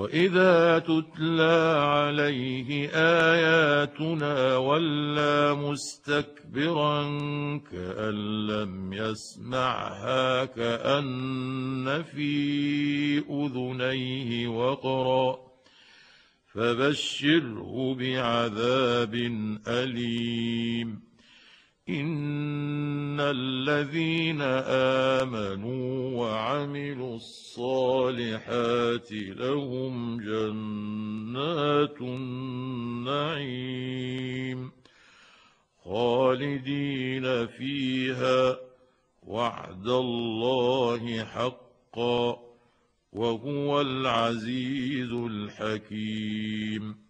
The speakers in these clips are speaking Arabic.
واذا تتلى عليه اياتنا ولى مستكبرا كان لم يسمعها كان في اذنيه وقرا فبشره بعذاب اليم ان الذين امنوا وعملوا الصالحات لهم جنات النعيم خالدين فيها وعد الله حقا وهو العزيز الحكيم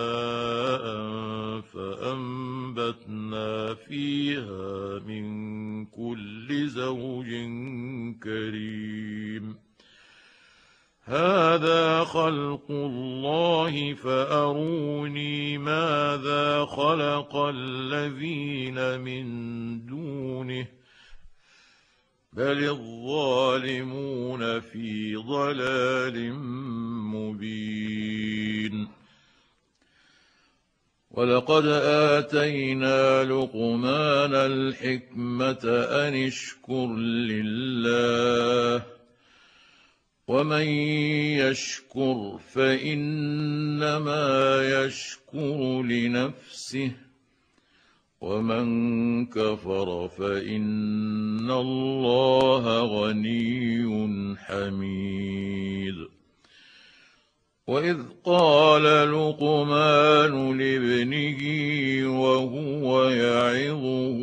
كل زوج كريم. هذا خلق الله فأروني ماذا خلق الذين من دونه. بل الظالمون في ضلال مبين. ولقد اتينا لقمان الحكمه ان اشكر لله ومن يشكر فانما يشكر لنفسه ومن كفر فان الله غني حميد وإذ قال لقمان لابنه وهو يعظه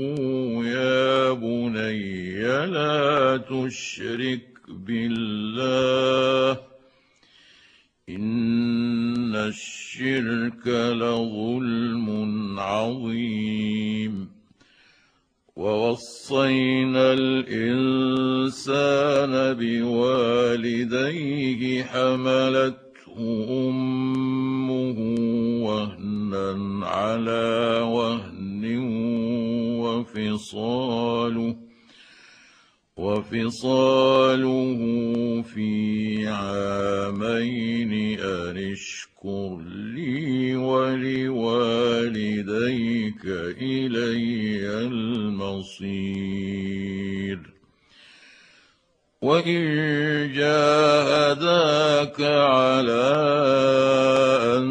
يا بني لا تشرك بالله إن الشرك لظلم عظيم. ووصينا الإنسان بوالديه حملته امه وهنا على وهن وفصاله وفصاله في عامين أن اشكر لي ولوالديك إلي المصير. وإن جاهداك على أن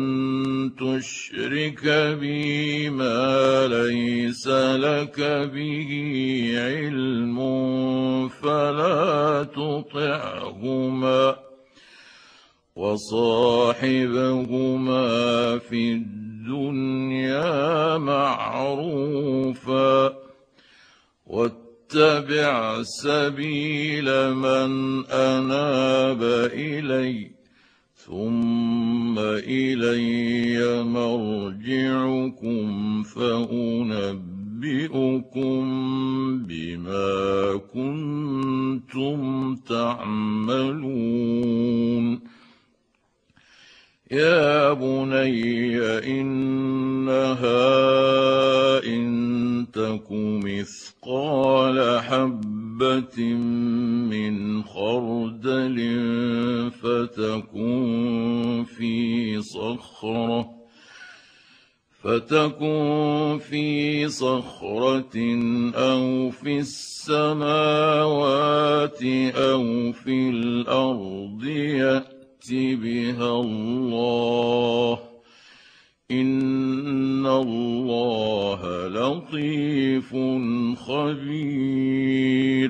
تشرك بي ما ليس لك به علم فلا تطعهما وصاحبهما في الدنيا معروفا واتبع سبيل من أناب إلي ثم إلي مرجعكم فأنبئكم بما كنتم تعملون. يا بني إنها إن تك مثقال حبة من خردل فتكن في صخرة فتكن في صخرة أو في السماوات أو في الأرض يأت بها الله. إن الله لطيف خبير.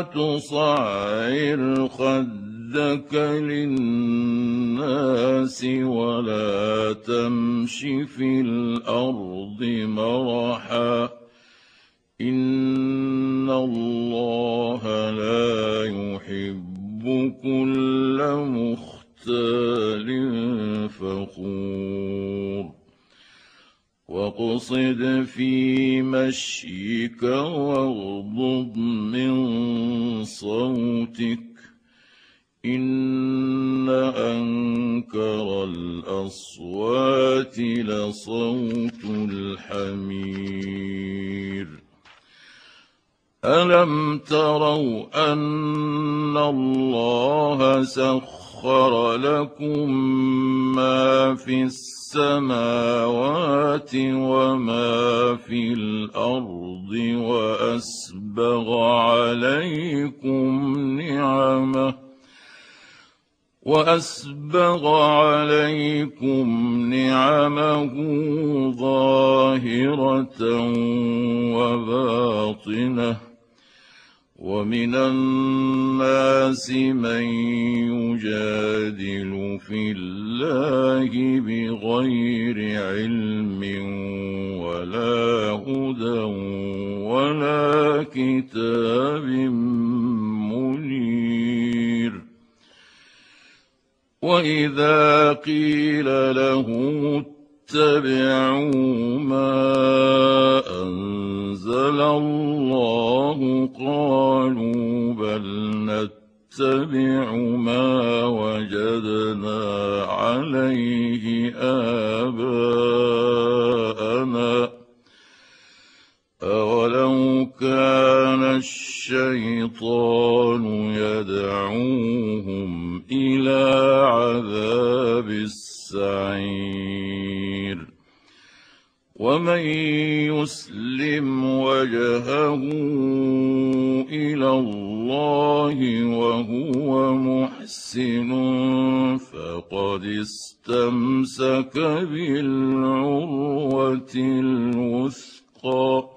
تصعر خدك للناس ولا تمش في الأرض مرحا. إن الله لا يحب كل مختال فخور. واقصد في مشيك واغضض من صوتك. إن أنكر الأصوات لصوت الحمير. ألم تروا أن الله سخر لكم ما في السماوات وما في الأرض وأسبغ عليكم نعمه وأسبغ عليكم نعمه ظاهرة وباطنة ومن الناس من يجادل في الله بغير علم ولا هدى ولا كتاب منير. وإذا قيل لهم اتبعوا ما قالوا بل نتبع ما وجدنا عليه آباءنا. أولو كان الشيطان يدعوهم إلى عذاب السعير. ومن يسلم وجهه إلى الله وهو محسن فقد استمسك بالعروة الوثقى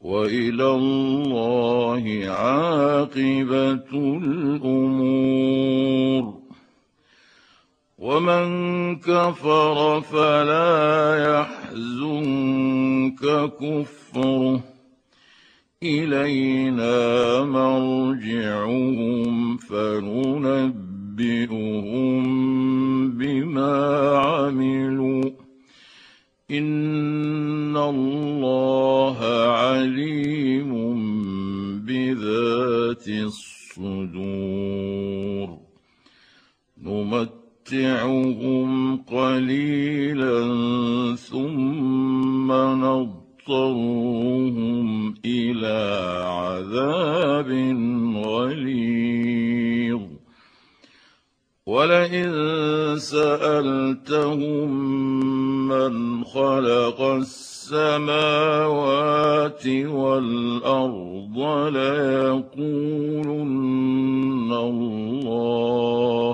وإلى الله عاقبة الأمور ومن كفر فلا يحزنك كفره. إلينا مرجعهم فننبئهم بما عملوا. إن الله عليم بذات الصدور. نمتعهم قليلا ثم نضطرهم إلى عذاب غليظ. ولئن سألتهم من خلق السماوات والأرض ليقولن الله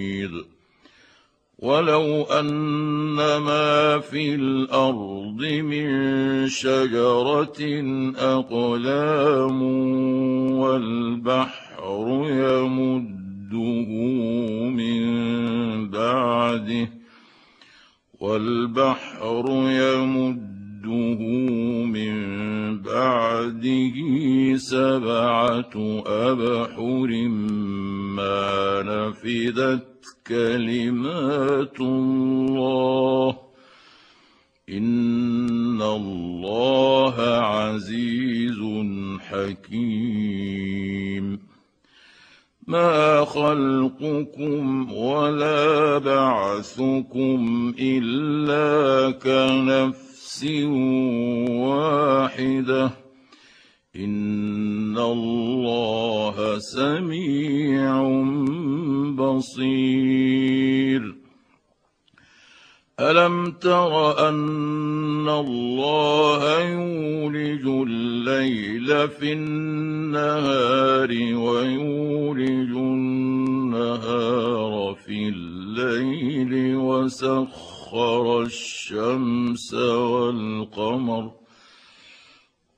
ولو ان ما في الأرض من شجره اقلام والبحر يمده من بعده والبحر يمده من بعده سبعه ابحر ما نفدت كلمات الله. إن الله عزيز حكيم. ما خلقكم ولا بعثكم إلا كنفس واحدة. ان الله سميع بصير الم تر ان الله يولج الليل في النهار ويولج النهار في الليل وسخر الشمس والقمر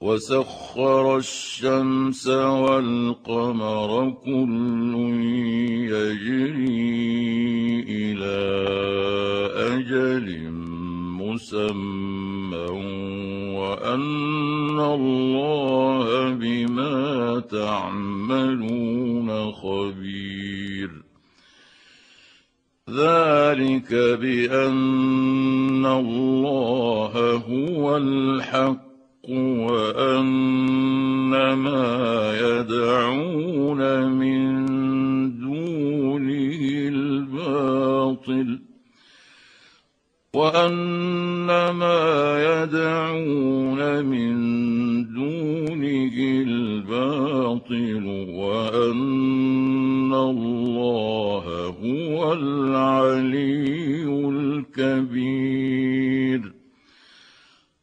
وسخر الشمس والقمر كل يجري إلى أجل مسمى وأن الله بما تعملون خبير. ذلك بأن الله هو الحق. وان ما يدعون من دونه الباطل وان ما يدعون من دونه الباطل وان الله هو العلي الكبير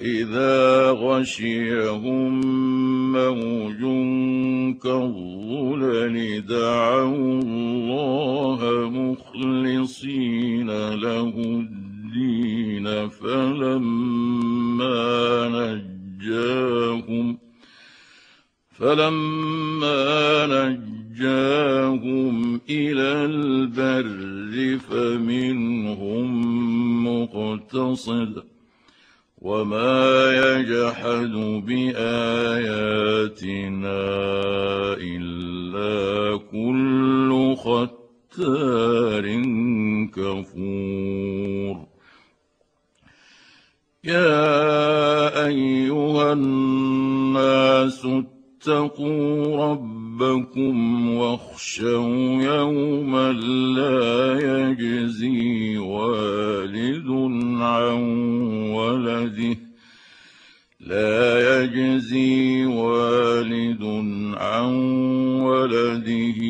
وإذا غشيهم موج كالظلل دعوا الله مخلصين له الدين فلما نجاهم فلما نجاهم إلى البر فمنهم مقتصد وما يجحد بآياتنا إلا كل ختار كفور. يا أيها الناس اتقوا ربكم واخشوا يوما لا يجزي والد عن ولده لا يجزي والد عن ولده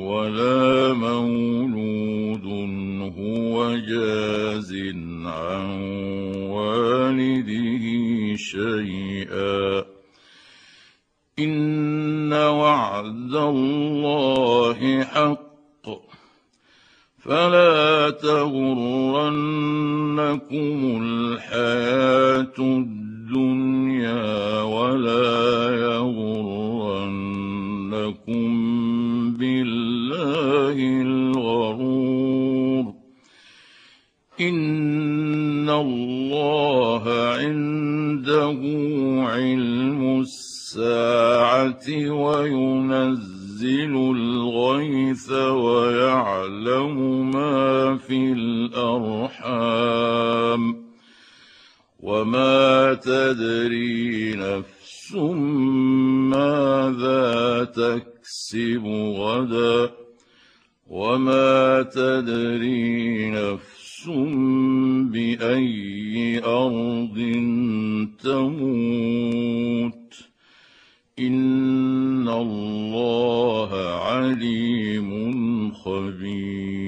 ولا مولود هو جاز عن والده شيئا إن وعد الله حق. فلا تغرنكم الحياة الدنيا ولا يغرنكم بالله الغرور. إن الله عنده علم الساعة وينزل ينزل الغيث ويعلم ما في الأرحام وما تدري نفس ماذا تكسب غدا وما تدري نفس بأي أرض تموت ان الله عليم خبير